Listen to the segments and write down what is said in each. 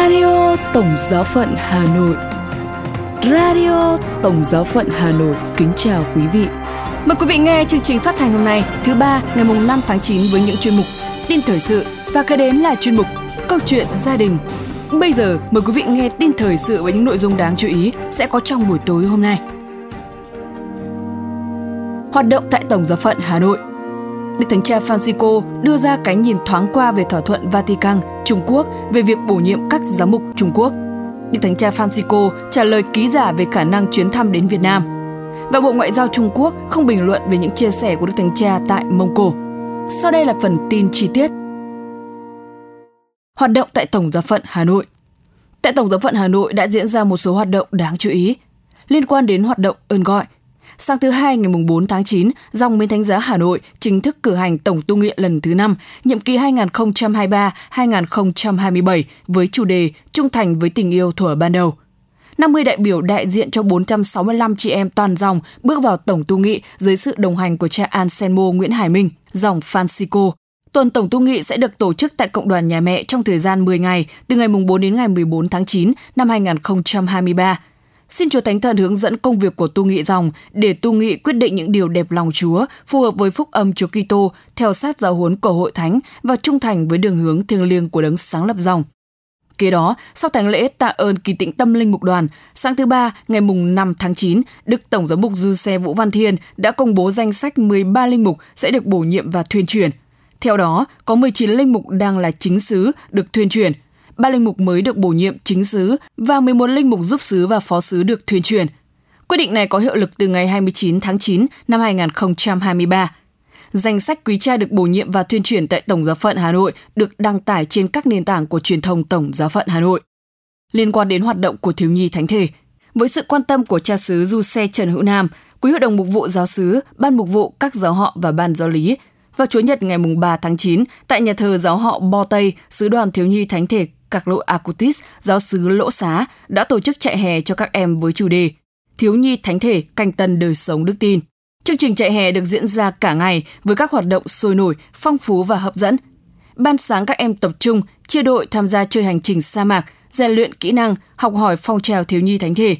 Radio Tổng Giáo phận Hà Nội Radio Tổng Giáo phận Hà Nội kính chào quý vị. Mời quý vị nghe chương trình phát thanh hôm nay, thứ ba, ngày mùng 5 tháng 9 với những chuyên mục tin thời sự và kế đến là chuyên mục câu chuyện gia đình. Bây giờ, mời quý vị nghe tin thời sự với những nội dung đáng chú ý sẽ có trong buổi tối hôm nay. Hoạt động tại Tổng giáo phận Hà Nội Đức Thánh Cha Francisco đưa ra cái nhìn thoáng qua về thỏa thuận Vatican, Trung Quốc về việc bổ nhiệm các giám mục Trung Quốc. Đức Thánh Cha Francisco trả lời ký giả về khả năng chuyến thăm đến Việt Nam. Và Bộ Ngoại giao Trung Quốc không bình luận về những chia sẻ của Đức Thánh Cha tại Mông Cổ. Sau đây là phần tin chi tiết. Hoạt động tại Tổng giáo phận Hà Nội Tại Tổng giáo phận Hà Nội đã diễn ra một số hoạt động đáng chú ý liên quan đến hoạt động ơn gọi – Sáng thứ hai ngày 4 tháng 9, dòng Bến Thánh Giá Hà Nội chính thức cử hành tổng tu nguyện lần thứ 5, nhiệm kỳ 2023-2027 với chủ đề Trung thành với tình yêu thuở ban đầu. 50 đại biểu đại diện cho 465 chị em toàn dòng bước vào tổng tu nghị dưới sự đồng hành của cha Anselmo Nguyễn Hải Minh, dòng Francisco. Tuần tổng tu nghị sẽ được tổ chức tại Cộng đoàn Nhà Mẹ trong thời gian 10 ngày, từ ngày 4 đến ngày 14 tháng 9 năm 2023 Xin Chúa Thánh Thần hướng dẫn công việc của tu nghị dòng để tu nghị quyết định những điều đẹp lòng Chúa, phù hợp với phúc âm Chúa Kitô, theo sát giáo huấn của hội thánh và trung thành với đường hướng thiêng liêng của đấng sáng lập dòng. Kế đó, sau thánh lễ tạ ơn kỳ tịnh tâm linh mục đoàn, sáng thứ ba ngày mùng 5 tháng 9, Đức Tổng giám mục Du Xe Vũ Văn Thiên đã công bố danh sách 13 linh mục sẽ được bổ nhiệm và thuyên chuyển. Theo đó, có 19 linh mục đang là chính sứ được thuyên chuyển – ba linh mục mới được bổ nhiệm chính sứ và 11 linh mục giúp sứ và phó sứ được thuyên chuyển. Quyết định này có hiệu lực từ ngày 29 tháng 9 năm 2023. Danh sách quý cha được bổ nhiệm và thuyên chuyển tại Tổng giáo phận Hà Nội được đăng tải trên các nền tảng của truyền thông Tổng giáo phận Hà Nội. Liên quan đến hoạt động của thiếu nhi thánh thể, với sự quan tâm của cha xứ Du Xe Trần Hữu Nam, Quý hội đồng mục vụ giáo xứ, ban mục vụ các giáo họ và ban giáo lý vào chủ Nhật ngày 3 tháng 9 tại nhà thờ giáo họ Bo Tây, sứ đoàn thiếu nhi thánh thể Carlo Acutis, giáo sứ Lỗ Xá, đã tổ chức chạy hè cho các em với chủ đề Thiếu nhi thánh thể canh tân đời sống đức tin. Chương trình chạy hè được diễn ra cả ngày với các hoạt động sôi nổi, phong phú và hấp dẫn. Ban sáng các em tập trung, chia đội tham gia chơi hành trình sa mạc, rèn luyện kỹ năng, học hỏi phong trào thiếu nhi thánh thể.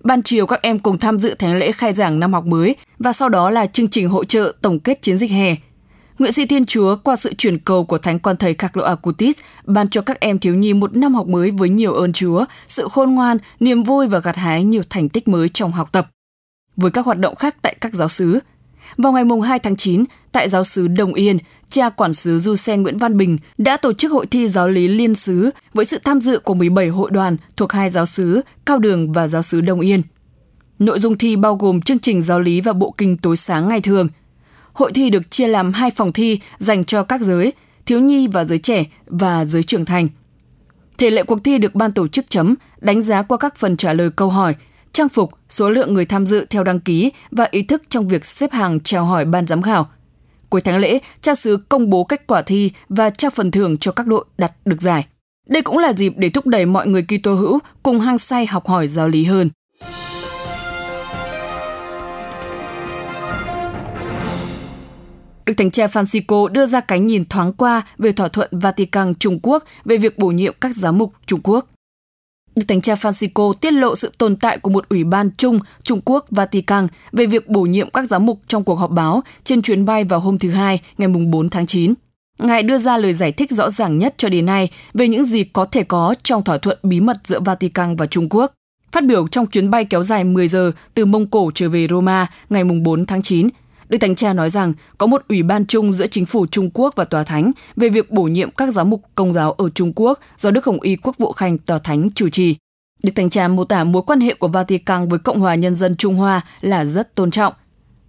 Ban chiều các em cùng tham dự thánh lễ khai giảng năm học mới và sau đó là chương trình hỗ trợ tổng kết chiến dịch hè Nguyện sĩ Thiên Chúa qua sự chuyển cầu của Thánh quan thầy Carlo Acutis ban cho các em thiếu nhi một năm học mới với nhiều ơn Chúa, sự khôn ngoan, niềm vui và gặt hái nhiều thành tích mới trong học tập. Với các hoạt động khác tại các giáo sứ, vào ngày 2 tháng 9, tại giáo sứ Đồng Yên, cha quản sứ Du Xe Nguyễn Văn Bình đã tổ chức hội thi giáo lý liên sứ với sự tham dự của 17 hội đoàn thuộc hai giáo sứ Cao Đường và giáo sứ Đồng Yên. Nội dung thi bao gồm chương trình giáo lý và bộ kinh tối sáng ngày thường – Hội thi được chia làm hai phòng thi dành cho các giới, thiếu nhi và giới trẻ và giới trưởng thành. Thể lệ cuộc thi được ban tổ chức chấm, đánh giá qua các phần trả lời câu hỏi, trang phục, số lượng người tham dự theo đăng ký và ý thức trong việc xếp hàng chào hỏi ban giám khảo. Cuối tháng lễ, cha xứ công bố kết quả thi và trao phần thưởng cho các đội đặt được giải. Đây cũng là dịp để thúc đẩy mọi người Kitô hữu cùng hăng say học hỏi giáo lý hơn. Đức Thánh Cha Francisco đưa ra cái nhìn thoáng qua về thỏa thuận Vatican Trung Quốc về việc bổ nhiệm các giám mục Trung Quốc. Đức Thánh Cha Francisco tiết lộ sự tồn tại của một ủy ban chung Trung Quốc Vatican về việc bổ nhiệm các giám mục trong cuộc họp báo trên chuyến bay vào hôm thứ Hai, ngày 4 tháng 9. Ngài đưa ra lời giải thích rõ ràng nhất cho đến nay về những gì có thể có trong thỏa thuận bí mật giữa Vatican và Trung Quốc. Phát biểu trong chuyến bay kéo dài 10 giờ từ Mông Cổ trở về Roma ngày 4 tháng 9, Đức Thánh Cha nói rằng có một ủy ban chung giữa chính phủ Trung Quốc và Tòa Thánh về việc bổ nhiệm các giáo mục công giáo ở Trung Quốc do Đức Hồng Y Quốc vụ Khanh Tòa Thánh chủ trì. Đức Thánh Cha mô tả mối quan hệ của Vatican với Cộng hòa Nhân dân Trung Hoa là rất tôn trọng.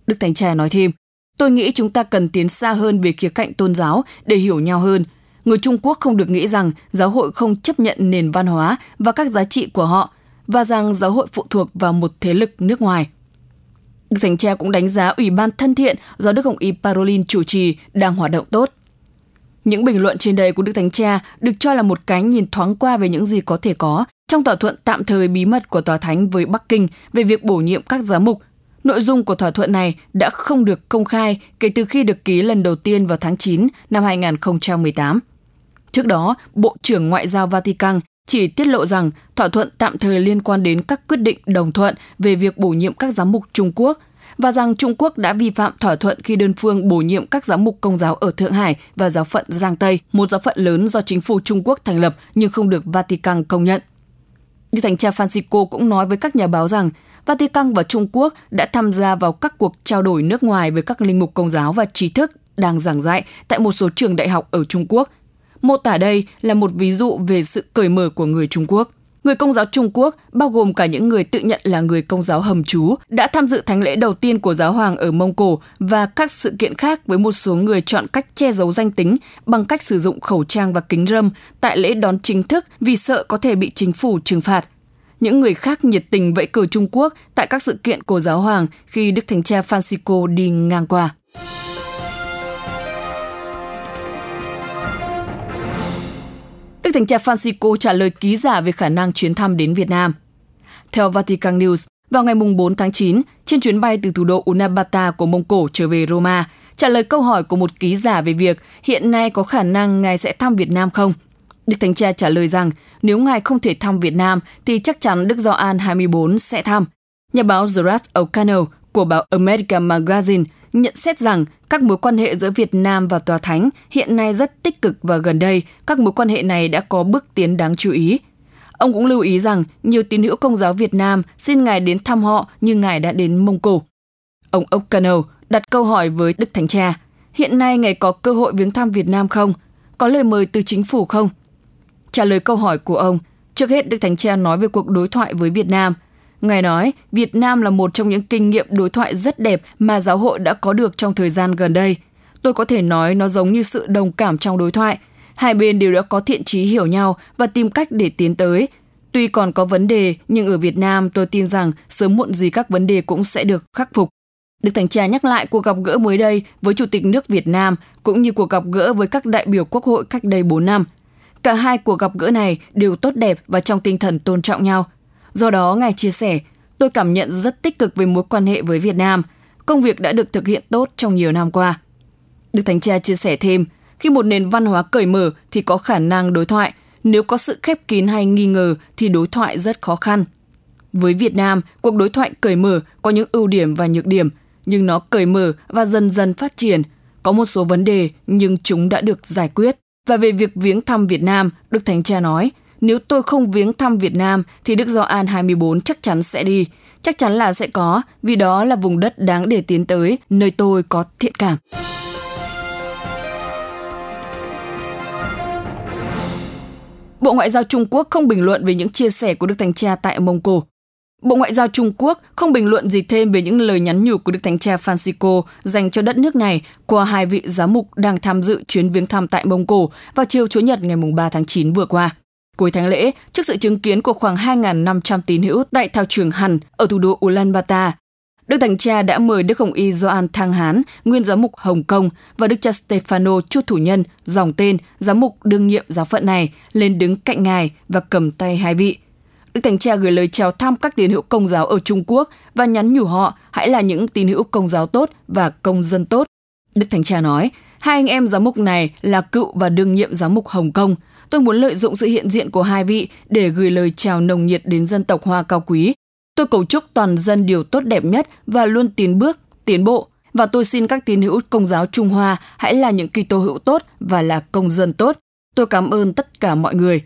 Đức Thánh Cha nói thêm, tôi nghĩ chúng ta cần tiến xa hơn về khía cạnh tôn giáo để hiểu nhau hơn. Người Trung Quốc không được nghĩ rằng giáo hội không chấp nhận nền văn hóa và các giá trị của họ và rằng giáo hội phụ thuộc vào một thế lực nước ngoài. Đức Thánh Cha cũng đánh giá Ủy ban thân thiện do Đức Hồng Y Parolin chủ trì đang hoạt động tốt. Những bình luận trên đây của Đức Thánh Cha được cho là một cái nhìn thoáng qua về những gì có thể có trong thỏa thuận tạm thời bí mật của Tòa Thánh với Bắc Kinh về việc bổ nhiệm các giám mục. Nội dung của thỏa thuận này đã không được công khai kể từ khi được ký lần đầu tiên vào tháng 9 năm 2018. Trước đó, Bộ trưởng Ngoại giao Vatican chỉ tiết lộ rằng thỏa thuận tạm thời liên quan đến các quyết định đồng thuận về việc bổ nhiệm các giám mục Trung Quốc và rằng Trung Quốc đã vi phạm thỏa thuận khi đơn phương bổ nhiệm các giám mục công giáo ở Thượng Hải và giáo phận Giang Tây, một giáo phận lớn do chính phủ Trung Quốc thành lập nhưng không được Vatican công nhận. Đức Thánh cha Francisco cũng nói với các nhà báo rằng Vatican và Trung Quốc đã tham gia vào các cuộc trao đổi nước ngoài với các linh mục công giáo và trí thức đang giảng dạy tại một số trường đại học ở Trung Quốc. Mô tả đây là một ví dụ về sự cởi mở của người Trung Quốc. Người công giáo Trung Quốc, bao gồm cả những người tự nhận là người công giáo hầm trú, đã tham dự thánh lễ đầu tiên của giáo hoàng ở Mông Cổ và các sự kiện khác với một số người chọn cách che giấu danh tính bằng cách sử dụng khẩu trang và kính râm tại lễ đón chính thức vì sợ có thể bị chính phủ trừng phạt. Những người khác nhiệt tình vẫy cờ Trung Quốc tại các sự kiện của giáo hoàng khi Đức Thánh Cha Francisco đi ngang qua. Đức Thánh Cha Francisco trả lời ký giả về khả năng chuyến thăm đến Việt Nam. Theo Vatican News, vào ngày 4 tháng 9, trên chuyến bay từ thủ đô Ulaanbaatar của Mông Cổ trở về Roma, trả lời câu hỏi của một ký giả về việc hiện nay có khả năng Ngài sẽ thăm Việt Nam không. Đức Thánh Cha trả lời rằng nếu Ngài không thể thăm Việt Nam thì chắc chắn Đức Gioan 24 sẽ thăm. Nhà báo Gerard O'Connell của báo American Magazine nhận xét rằng các mối quan hệ giữa Việt Nam và Tòa Thánh hiện nay rất tích cực và gần đây các mối quan hệ này đã có bước tiến đáng chú ý. Ông cũng lưu ý rằng nhiều tín hữu công giáo Việt Nam xin Ngài đến thăm họ như Ngài đã đến Mông Cổ. Ông O'Connell đặt câu hỏi với Đức Thánh Cha, hiện nay Ngài có cơ hội viếng thăm Việt Nam không? Có lời mời từ chính phủ không? Trả lời câu hỏi của ông, trước hết Đức Thánh Cha nói về cuộc đối thoại với Việt Nam – Ngài nói, Việt Nam là một trong những kinh nghiệm đối thoại rất đẹp mà giáo hội đã có được trong thời gian gần đây. Tôi có thể nói nó giống như sự đồng cảm trong đối thoại. Hai bên đều đã có thiện trí hiểu nhau và tìm cách để tiến tới. Tuy còn có vấn đề, nhưng ở Việt Nam tôi tin rằng sớm muộn gì các vấn đề cũng sẽ được khắc phục. Đức Thánh Cha nhắc lại cuộc gặp gỡ mới đây với Chủ tịch nước Việt Nam cũng như cuộc gặp gỡ với các đại biểu Quốc hội cách đây 4 năm. Cả hai cuộc gặp gỡ này đều tốt đẹp và trong tinh thần tôn trọng nhau – Do đó, Ngài chia sẻ, tôi cảm nhận rất tích cực về mối quan hệ với Việt Nam. Công việc đã được thực hiện tốt trong nhiều năm qua. Đức Thánh Cha chia sẻ thêm, khi một nền văn hóa cởi mở thì có khả năng đối thoại, nếu có sự khép kín hay nghi ngờ thì đối thoại rất khó khăn. Với Việt Nam, cuộc đối thoại cởi mở có những ưu điểm và nhược điểm, nhưng nó cởi mở và dần dần phát triển. Có một số vấn đề nhưng chúng đã được giải quyết. Và về việc viếng thăm Việt Nam, Đức Thánh Cha nói, nếu tôi không viếng thăm Việt Nam thì Đức Gioan 24 chắc chắn sẽ đi. Chắc chắn là sẽ có, vì đó là vùng đất đáng để tiến tới, nơi tôi có thiện cảm. Bộ Ngoại giao Trung Quốc không bình luận về những chia sẻ của Đức Thánh Cha tại Mông Cổ. Bộ Ngoại giao Trung Quốc không bình luận gì thêm về những lời nhắn nhủ của Đức Thánh Cha Francisco dành cho đất nước này qua hai vị giám mục đang tham dự chuyến viếng thăm tại Mông Cổ vào chiều Chủ nhật ngày 3 tháng 9 vừa qua. Cuối tháng lễ, trước sự chứng kiến của khoảng 2.500 tín hữu tại thao trường Hàn ở thủ đô Ulaanbaatar, Đức Thánh Cha đã mời Đức Hồng Y Gioan Thang Hán, nguyên giám mục Hồng Kông và Đức cha Stefano Chu Thủ Nhân, dòng tên, giám mục đương nhiệm giáo phận này, lên đứng cạnh ngài và cầm tay hai vị. Đức Thánh Cha gửi lời chào thăm các tín hữu công giáo ở Trung Quốc và nhắn nhủ họ hãy là những tín hữu công giáo tốt và công dân tốt. Đức Thánh Cha nói, hai anh em giám mục này là cựu và đương nhiệm giám mục Hồng Kông, tôi muốn lợi dụng sự hiện diện của hai vị để gửi lời chào nồng nhiệt đến dân tộc Hoa cao quý. Tôi cầu chúc toàn dân điều tốt đẹp nhất và luôn tiến bước, tiến bộ. Và tôi xin các tín hữu công giáo Trung Hoa hãy là những kỳ tô hữu tốt và là công dân tốt. Tôi cảm ơn tất cả mọi người.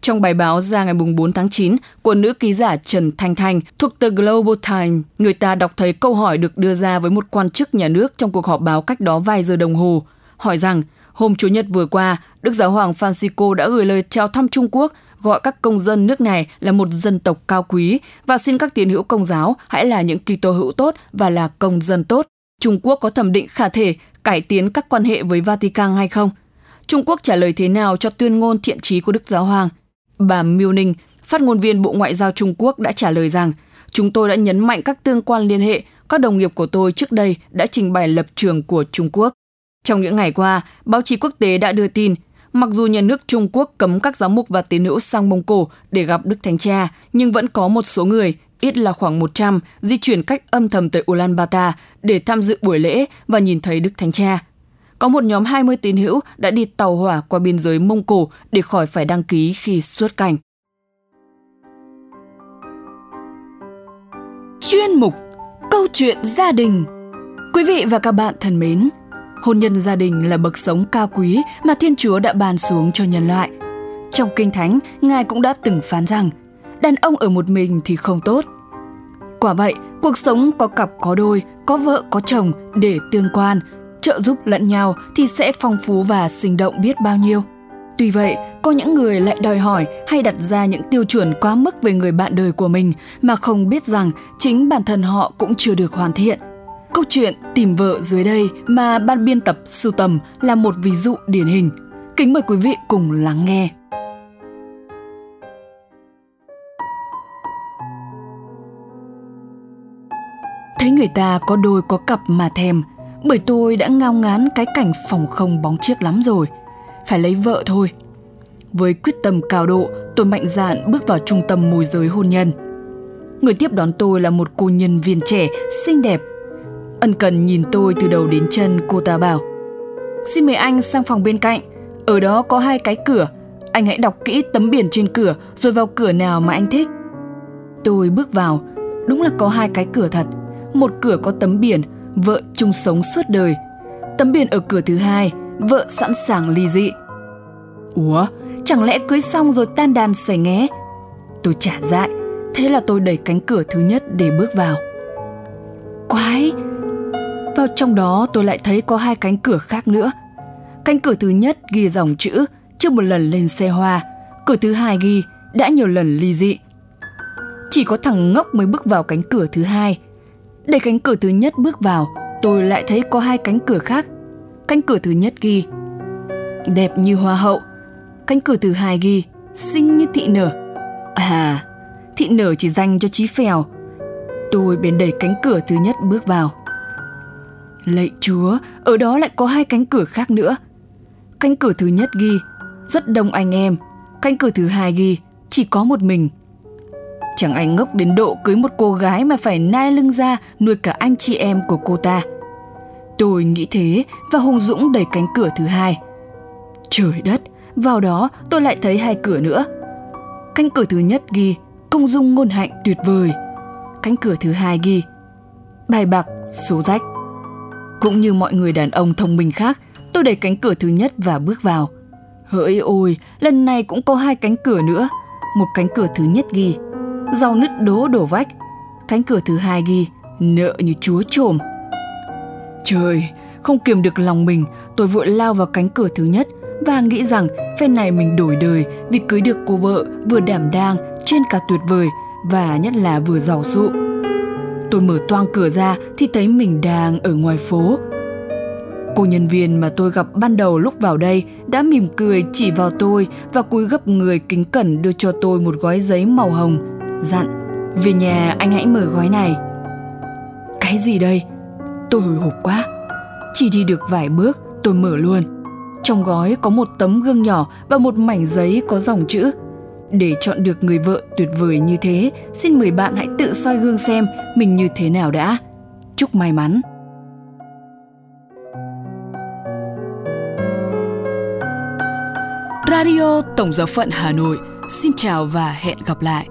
Trong bài báo ra ngày 4 tháng 9 của nữ ký giả Trần Thanh Thanh thuộc tờ Global Times, người ta đọc thấy câu hỏi được đưa ra với một quan chức nhà nước trong cuộc họp báo cách đó vài giờ đồng hồ, hỏi rằng Hôm Chủ nhật vừa qua, Đức Giáo hoàng Francisco đã gửi lời chào thăm Trung Quốc, gọi các công dân nước này là một dân tộc cao quý và xin các tín hữu công giáo hãy là những Kitô hữu tốt và là công dân tốt. Trung Quốc có thẩm định khả thể cải tiến các quan hệ với Vatican hay không? Trung Quốc trả lời thế nào cho tuyên ngôn thiện trí của Đức Giáo hoàng? Bà Miêu Ninh, phát ngôn viên Bộ Ngoại giao Trung Quốc đã trả lời rằng chúng tôi đã nhấn mạnh các tương quan liên hệ, các đồng nghiệp của tôi trước đây đã trình bày lập trường của Trung Quốc. Trong những ngày qua, báo chí quốc tế đã đưa tin, mặc dù nhà nước Trung Quốc cấm các giáo mục và tín hữu sang Mông Cổ để gặp Đức Thánh Cha, nhưng vẫn có một số người, ít là khoảng 100, di chuyển cách âm thầm tới Ulaanbaatar để tham dự buổi lễ và nhìn thấy Đức Thánh Cha. có một nhóm 20 tín hữu đã đi tàu hỏa qua biên giới Mông Cổ để khỏi phải đăng ký khi xuất cảnh. Chuyên mục Câu chuyện gia đình Quý vị và các bạn thân mến, hôn nhân gia đình là bậc sống cao quý mà Thiên Chúa đã ban xuống cho nhân loại. Trong Kinh Thánh, Ngài cũng đã từng phán rằng, đàn ông ở một mình thì không tốt. Quả vậy, cuộc sống có cặp có đôi, có vợ có chồng để tương quan, trợ giúp lẫn nhau thì sẽ phong phú và sinh động biết bao nhiêu. Tuy vậy, có những người lại đòi hỏi hay đặt ra những tiêu chuẩn quá mức về người bạn đời của mình mà không biết rằng chính bản thân họ cũng chưa được hoàn thiện. Câu chuyện tìm vợ dưới đây mà ban biên tập sưu tầm là một ví dụ điển hình. Kính mời quý vị cùng lắng nghe. Thấy người ta có đôi có cặp mà thèm, bởi tôi đã ngao ngán cái cảnh phòng không bóng chiếc lắm rồi. Phải lấy vợ thôi. Với quyết tâm cao độ, tôi mạnh dạn bước vào trung tâm môi giới hôn nhân. Người tiếp đón tôi là một cô nhân viên trẻ, xinh đẹp. Ân cần nhìn tôi từ đầu đến chân, cô ta bảo Xin mời anh sang phòng bên cạnh, ở đó có hai cái cửa. Anh hãy đọc kỹ tấm biển trên cửa rồi vào cửa nào mà anh thích. Tôi bước vào, đúng là có hai cái cửa thật. Một cửa có tấm biển, vợ chung sống suốt đời. Tấm biển ở cửa thứ hai, vợ sẵn sàng ly dị. Ủa, chẳng lẽ cưới xong rồi tan đàn xảy nghé? Tôi trả dại, thế là tôi đẩy cánh cửa thứ nhất để bước vào. Quái! Vào trong đó tôi lại thấy có hai cánh cửa khác nữa. Cánh cửa thứ nhất ghi dòng chữ chưa một lần lên xe hoa, cửa thứ hai ghi đã nhiều lần ly dị. Chỉ có thằng ngốc mới bước vào cánh cửa thứ hai. Để cánh cửa thứ nhất bước vào, tôi lại thấy có hai cánh cửa khác. Cánh cửa thứ nhất ghi đẹp như hoa hậu, cánh cửa thứ hai ghi xinh như thị nở. À, thị nở chỉ dành cho trí phèo. Tôi bèn đẩy cánh cửa thứ nhất bước vào. Lạy chúa, ở đó lại có hai cánh cửa khác nữa. Cánh cửa thứ nhất ghi rất đông anh em, cánh cửa thứ hai ghi chỉ có một mình. Chẳng ai ngốc đến độ cưới một cô gái mà phải nai lưng ra nuôi cả anh chị em của cô ta. Tôi nghĩ thế và hùng dũng đẩy cánh cửa thứ hai. Trời đất, vào đó tôi lại thấy hai cửa nữa. Cánh cửa thứ nhất ghi công dung ngôn hạnh tuyệt vời. Cánh cửa thứ hai ghi bài bạc số rách. Cũng như mọi người đàn ông thông minh khác, tôi đẩy cánh cửa thứ nhất và bước vào. Hỡi ôi, lần này cũng có hai cánh cửa nữa. Một cánh cửa thứ nhất ghi rau nứt đố đổ vách. Cánh cửa thứ hai ghi nợ như chúa trồm. Trời, không kiềm được lòng mình, tôi vội lao vào cánh cửa thứ nhất và nghĩ rằng phen này mình đổi đời vì cưới được cô vợ vừa đảm đang, trên cả tuyệt vời và nhất là vừa giàu sụ. Tôi mở toang cửa ra thì thấy mình đang ở ngoài phố. Cô nhân viên mà tôi gặp ban đầu lúc vào đây đã mỉm cười chỉ vào tôi và cúi gấp người kính cẩn đưa cho tôi một gói giấy màu hồng, dặn về nhà anh hãy mở gói này. Cái gì đây? Tôi hồi hộp quá. Chỉ đi được vài bước, tôi mở luôn. Trong gói có một tấm gương nhỏ và một mảnh giấy có dòng chữ để chọn được người vợ tuyệt vời như thế, xin mời bạn hãy tự soi gương xem mình như thế nào đã. Chúc may mắn! Radio Tổng giáo phận Hà Nội xin chào và hẹn gặp lại.